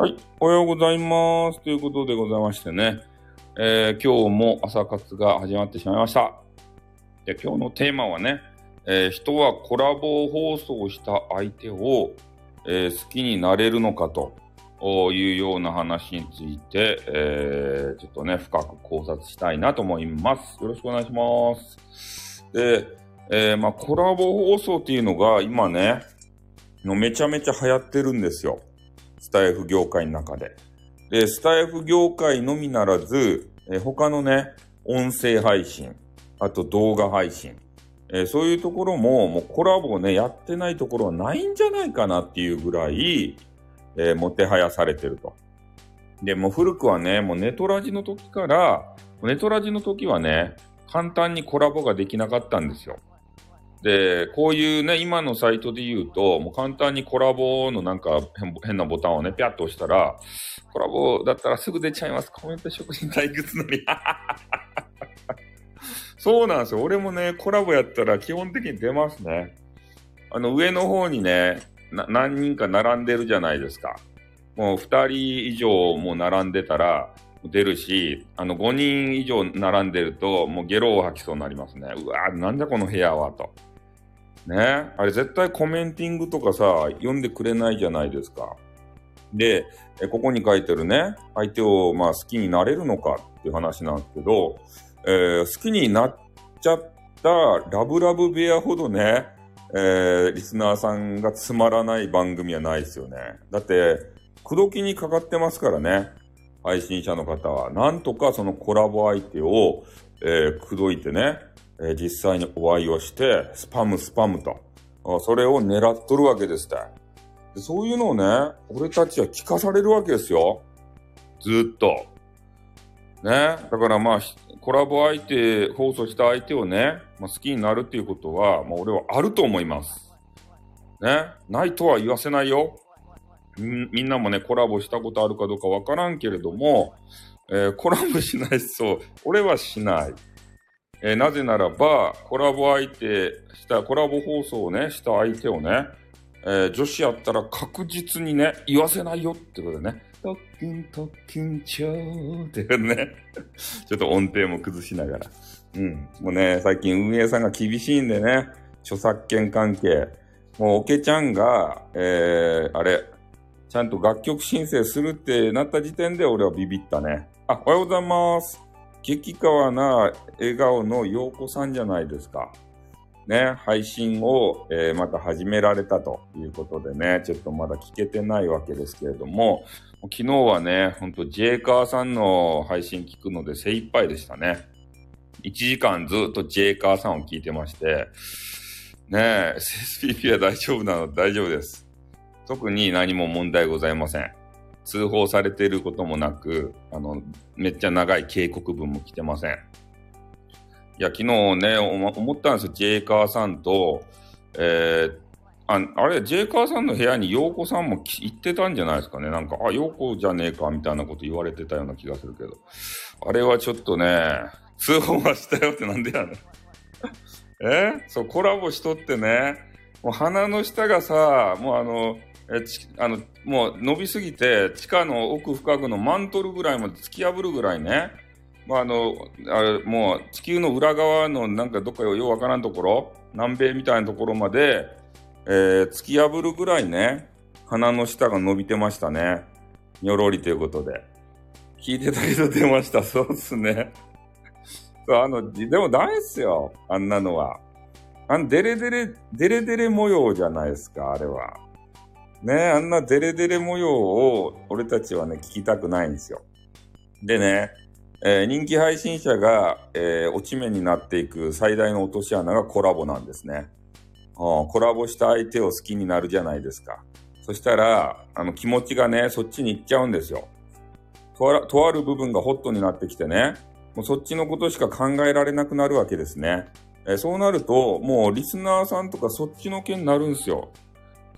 はい、おはようございます。ということでございましてね、えー今日も朝活が始まってしまいました。で今日のテーマはね、えー人はコラボ放送した相手を、えー好きになれるのかというような話について、えちょっとね、深く考察したいなと思います。よろしくお願いします。で、えまあ、コラボ放送っていうのが今ね、のめちゃめちゃ流行ってるんですよ。スタイフ業界の中で。で、スタイフ業界のみならず、え他のね、音声配信、あと動画配信、えそういうところも、もうコラボをね、やってないところはないんじゃないかなっていうぐらい、えーもてはやされてると。で、もう古くはね、もうネトラジの時から、ネトラジの時はね、簡単にコラボができなかったんですよ。で、こういうね、今のサイトで言うと、もう簡単にコラボのなんか変なボタンをね、ピャッと押したら、コラボだったらすぐ出ちゃいます。コメント職人退屈のに。そうなんですよ。俺もね、コラボやったら基本的に出ますね。あの、上の方にね、何人か並んでるじゃないですか。もう2人以上も並んでたら出るし、あの5人以上並んでるともうゲロを吐きそうになりますね。うわーなんだこの部屋はと。ねあれ絶対コメンティングとかさ、読んでくれないじゃないですか。で、ここに書いてるね、相手をまあ好きになれるのかっていう話なんですけど、えー好きになっちゃったラブラブ部屋ほどね、えーリスナーさんがつまらない番組はないですよね。だって、口説きにかかってますからね。配信者の方は。なんとかそのコラボ相手を、えー口説いてね、えー実際にお会いをして、スパムスパムと。それを狙っとるわけですって。そういうのをね、俺たちは聞かされるわけですよ。ずっと。ね。だからまあ、コラボ相手、放送した相手をね、まあ、好きになるっていうことは、まあ俺はあると思います。ね。ないとは言わせないよ。みんなもね、コラボしたことあるかどうかわからんけれども、えーコラボしないそう。俺はしない。えーなぜならば、コラボ相手した、コラボ放送をね、した相手をね、えー女子やったら確実にね、言わせないよってことでね。特訓特訓ちょーってね。ちょっと音程も崩しながら。うん。もうね、最近運営さんが厳しいんでね、著作権関係。もう、おけちゃんが、えー、あれ、ちゃんと楽曲申請するってなった時点で俺はビビったね。あ、おはようございます。激川な笑顔の陽子さんじゃないですか。ね、配信を、えーまた始められたということでね、ちょっとまだ聞けてないわけですけれども、昨日はね、ほんとジェイカーさんの配信聞くので精一杯でしたね。1時間ずっとジェイカーさんを聞いてまして、ねえ、SSPP は大丈夫なの？大丈夫です。特に何も問題ございません。通報されていることもなく、あの、めっちゃ長い警告文も来てません。いや、昨日ね、思ったんですよ。ジェイカーさんと、えー、ああれ、ジェイカーさんの部屋に陽子さんも行ってたんじゃないですかね。なんか、あ、陽子じゃねえか、みたいなこと言われてたような気がするけど。あれはちょっとね、通報はしたよってなんでやねん。え？そう、コラボしとってね、もう鼻の下がさ、もうあの、えあの、もう伸びすぎて、地下の奥深くのマントルぐらいまで突き破るぐらいね、まあ、あの、あれ、もう地球の裏側のなんかどっかようわからんところ、南米みたいなところまで、えー突き破るぐらいね、鼻の下が伸びてましたね。にょろりということで。聞いてたけど出ました。そうっすね。そう、あの、でもダメっすよ。あんなのは。あの、デレデレ、デレデレ模様じゃないですか、あれは。ねあんなデレデレ模様を俺たちはね、聞きたくないんですよ。でね、えー人気配信者が、えー落ち目になっていく最大の落とし穴がコラボなんですね。うんコラボした相手を好きになるじゃないですか。そしたら、あの気持ちがね、そっちに行っちゃうんですよ。とあとある部分がホットになってきてね、もうそっちのことしか考えられなくなるわけですね。えーそうなると、もうリスナーさんとかそっちの件になるんですよ。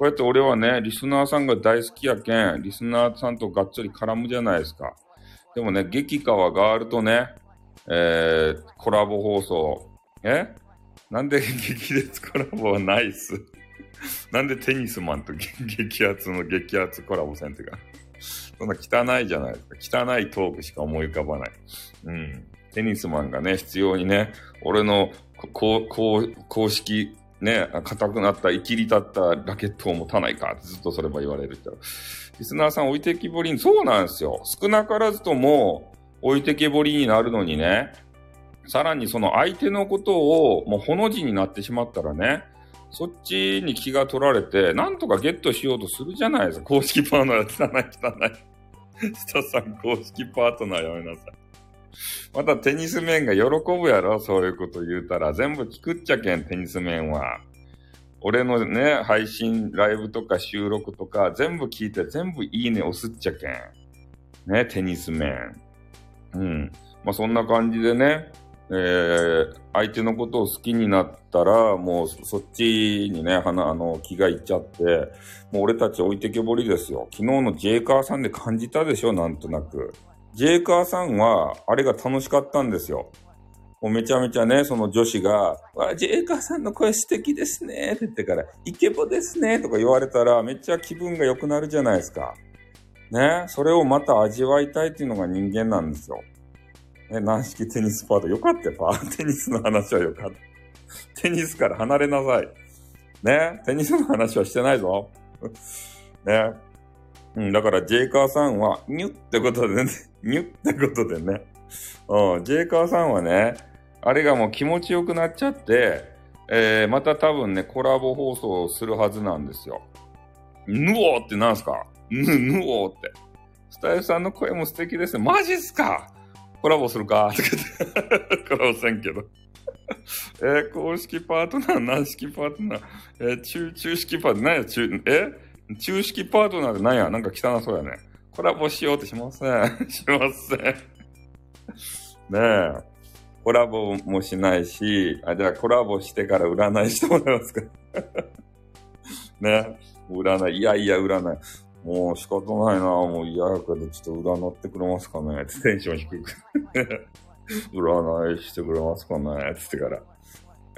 こうやって俺はね、リスナーさんが大好きやけん、リスナーさんとがっつり絡むじゃないですか。でもね、激川ガールとね、えー、コラボ放送。え？なんで 激烈コラボはないっす？なんでテニスマンと 激激アツの激アツコラボせんてか。そんな汚いじゃないですか。汚いトークしか思い浮かばない。うん。テニスマンがね、必要にね、俺の公式ね、硬くなった、生きり立ったラケットを持たないかってずっとそれば言われるけど。リスナーさん置いてきぼりに、そうなんですよ。少なからずとも置いてけぼりになるのにね、さらにその相手のことをもうほの字になってしまったらね、そっちに気が取られて、なんとかゲットしようとするじゃないですか。公式パートナー、汚い汚い。スタさん、公式パートナーやめなさい。またテニス面が喜ぶやろ、そういうこと言うたら。全部聞くっちゃけん、テニス面は。俺のね、配信、ライブとか収録とか、全部聞いて、全部いいね押すっちゃけん。ね、テニス面。うん。まあ、そんな感じでね、えー、相手のことを好きになったら、もうそっちにね、花、あの、気がいっちゃって、もう俺たち置いてけぼりですよ。昨日のジェイカーさんで感じたでしょ、なんとなく。ジェイカーさんは、あれが楽しかったんですよ。もうめちゃめちゃね、その女子が、わ、ジェイカーさんの声素敵ですね、って言ってから、イケボですね、とか言われたら、めっちゃ気分が良くなるじゃないですか。ね、それをまた味わいたいっていうのが人間なんですよ。ね、軟式テニスパート。よかったよ、パーテニスの話はよかった。テニスから離れなさい。ね、テニスの話はしてないぞ。ね。うん、だから、ジェイカーさんは、ニュってことでね、ニュってことでね。うん、ジェイカーさんはね、あれがもう気持ちよくなっちゃって、えー、また多分ね、コラボ放送するはずなんですよ。ぬおーってなんすか？ぬ、ぬおーって。スタイルさんの声も素敵ですね。マジっすか？コラボするか？とかって、コラボせんけど。えー、公式パートナー、軟式パートナー、えー、中、中式パートナー、何や、中、え？中式パートナーで何や、なんか汚そうやね。コラボしようってしません。しません。ねえ。コラボもしないし、あ、じゃあコラボしてから占いしてもらえますか ね占い、いやいや占い。もう仕方ないな、もう嫌やけど、ちょっと占ってくれますかねってテンション低く。占いしてくれますかねって言ってから。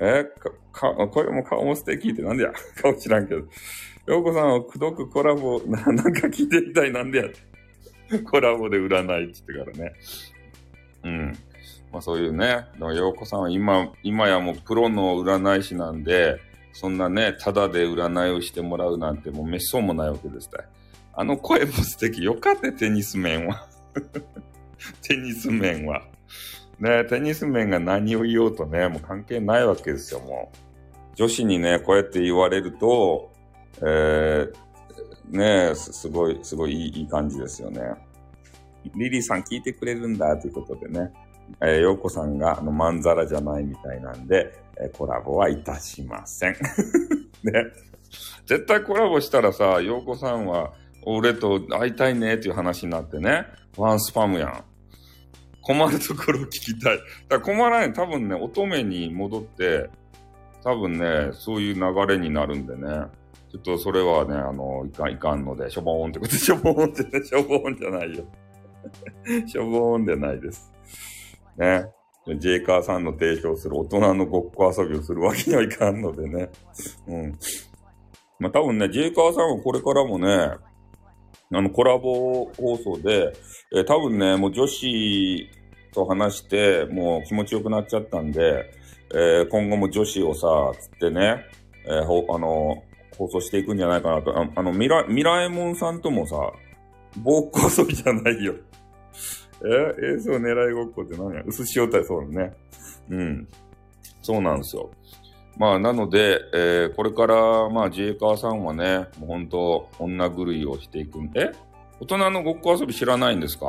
えか、か、声も顔も素敵ってなんでや？顔知らんけど。ようこさんをくどくコラボ、な、なんか聞いてみたいなんでや？コラボで占いって言ってからね。うん。まあそういうね、ようこさんは今、今やもうプロの占い師なんで、そんなね、ただで占いをしてもらうなんてもうめっそうもないわけですね。あの声も素敵。よかった、テニス面は。テニス面は。ねテニス面が何を言おうとね、もう関係ないわけですよ、もう。女子にね、こうやって言われると、えー、ねすすごい、すごいいい感じですよね。リリーさん聞いてくれるんだということでね、えー、ヨーコさんがあのまんざらじゃないみたいなんで、えー、コラボはいたしません。ね。絶対コラボしたらさ、ヨーコさんは、俺と会いたいねっていう話になってね、ワンスパムやん。困るところ聞きたい。だから困らない。多分ね、乙女に戻って、多分ね、そういう流れになるんでね。ちょっとそれはね、あの、いかんいかんので、しょぼーんってことで、しょぼーんってね、しょぼーんじゃないよ。しょぼーんでないです。ね。ジェイカーさんの提供する大人のごっこ遊びをするわけにはいかんのでね。うん。まあ多分ね、ジェイカーさんはこれからもね、あの、コラボ放送で、えー、多分ね、もう女子と話して、もう気持ちよくなっちゃったんで、えー、今後も女子をさ、つってね、えー、ほ、あの、放送していくんじゃないかなと。ああの、ミラ、ミラエモンさんともさ、暴行遊びじゃないよ。え映像狙いごっこって何や？薄塩対そうだね。うん。そうなんですよ。まあ、なので、えー、これから、まあ、ジェイカーさんはね、もう本当、女狂いをしていくんで、大人のごっこ遊び知らないんですか？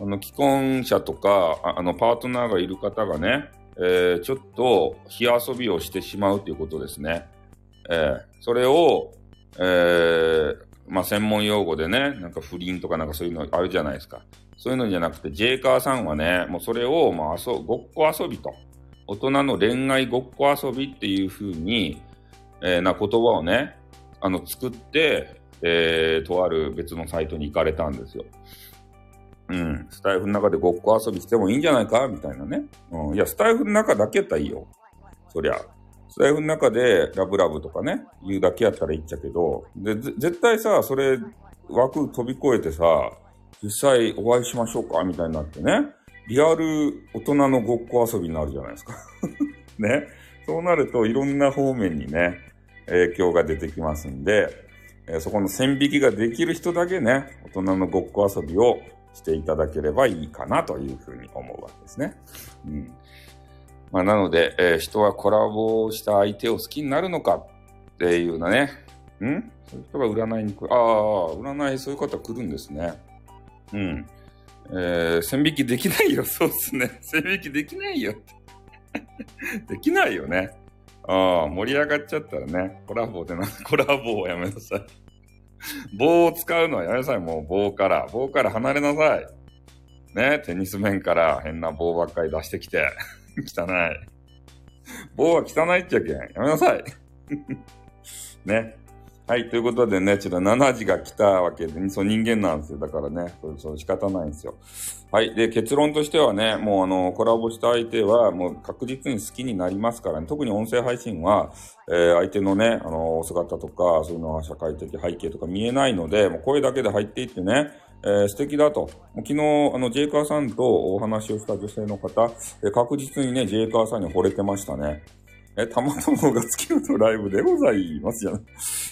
あの、既婚者とか、あの、パートナーがいる方がね、えー、ちょっと、火遊びをしてしまうということですね。えー、それを、えー、まあ、専門用語でね、なんか不倫とかなんかそういうのあるじゃないですか。そういうのじゃなくて、ジェイカーさんはね、もうそれを、まあ、ごっこ遊びと。大人の恋愛ごっこ遊びっていう風に、えー、な言葉をね、あの、作って、えー、とある別のサイトに行かれたんですよ。うん。スタイフの中でごっこ遊びしてもいいんじゃないか？みたいなね。うん。いや、スタイフの中だけやったらいいよ。そりゃ。スタイフの中でラブラブとかね、言うだけやったらいいっちゃけど、で、絶対さ、それ枠飛び越えてさ、実際お会いしましょうか？みたいになってね。リアル大人のごっこ遊びになるじゃないですか。ね。そうなるといろんな方面にね、影響が出てきますんで、え、そこの線引きができる人だけね、大人のごっこ遊びをしていただければいいかなというふうに思うわけですね。うん。まあ、なので、えー、人はコラボした相手を好きになるのかっていうのね。ん？そういう人が占いに来る。ああ、占いそういう方来るんですね。うん。えー、線引きできないよ。そうっすね。線引きできないよ。できないよね。ああ、盛り上がっちゃったらね。コラボでな、コラボをやめなさい。棒を使うのはやめなさい。もう棒から。棒から離れなさい。ね、テニス面から変な棒ばっかり出してきて。汚い。棒は汚いっちゃけん。やめなさい。ね。はい。ということでね、ちょっと7時が来たわけで、そう人間なんですよ。だからね、それそう仕方ないんですよ。はい。で、結論としてはね、もうあの、コラボした相手はもう確実に好きになりますからね。特に音声配信は、えー、相手のね、あの、姿とか、そういうのは社会的背景とか見えないので、もう声だけで入っていってね、えー、素敵だと。昨日、あの、ジェイカーさんとお話をした女性の方、えー、確実にね、ジェイカーさんに惚れてましたね。え、たまたまが月のとライブでございますじゃん。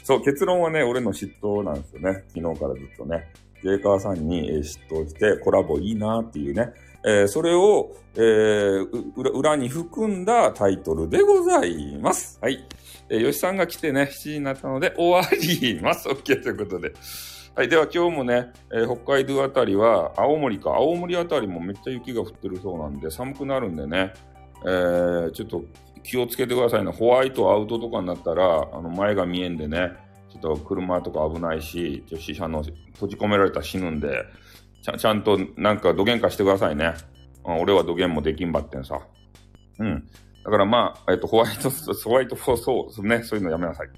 そう、結論はね、俺の嫉妬なんですよね。昨日からずっとね。ジェイカーさんに嫉妬してコラボいいなっていうね。えー、それを、えー、裏に含んだタイトルでございます。はい。えー、吉さんが来てね、7時になったので終わります。OK ということで。はい。では今日もね、えー、北海道あたりは、青森か、青森あたりもめっちゃ雪が降ってるそうなんで、寒くなるんでね、えー、ちょっと気をつけてくださいね。ホワイトアウトとかになったら、あの前が見えんでね、ちょっと車とか危ないし、女子車の閉じ込められたら死ぬんで、ちゃちゃんとなんか土幻化してくださいね。うん、俺は土幻もできんばってんさ。うん。だからまあ、えっと、ホワイト、ホワイトフォー、そう、ね、そういうのやめなさい。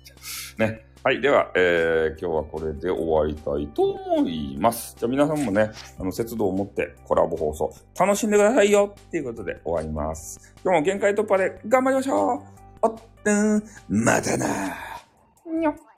ね。はい。では、えー、今日はこれで終わりたいと思います。じゃあ皆さんもね、あの、節度を持ってコラボ放送楽しんでくださいよっていうことで終わります。今日も限界突破で頑張りましょうおっとん、またなにょっ。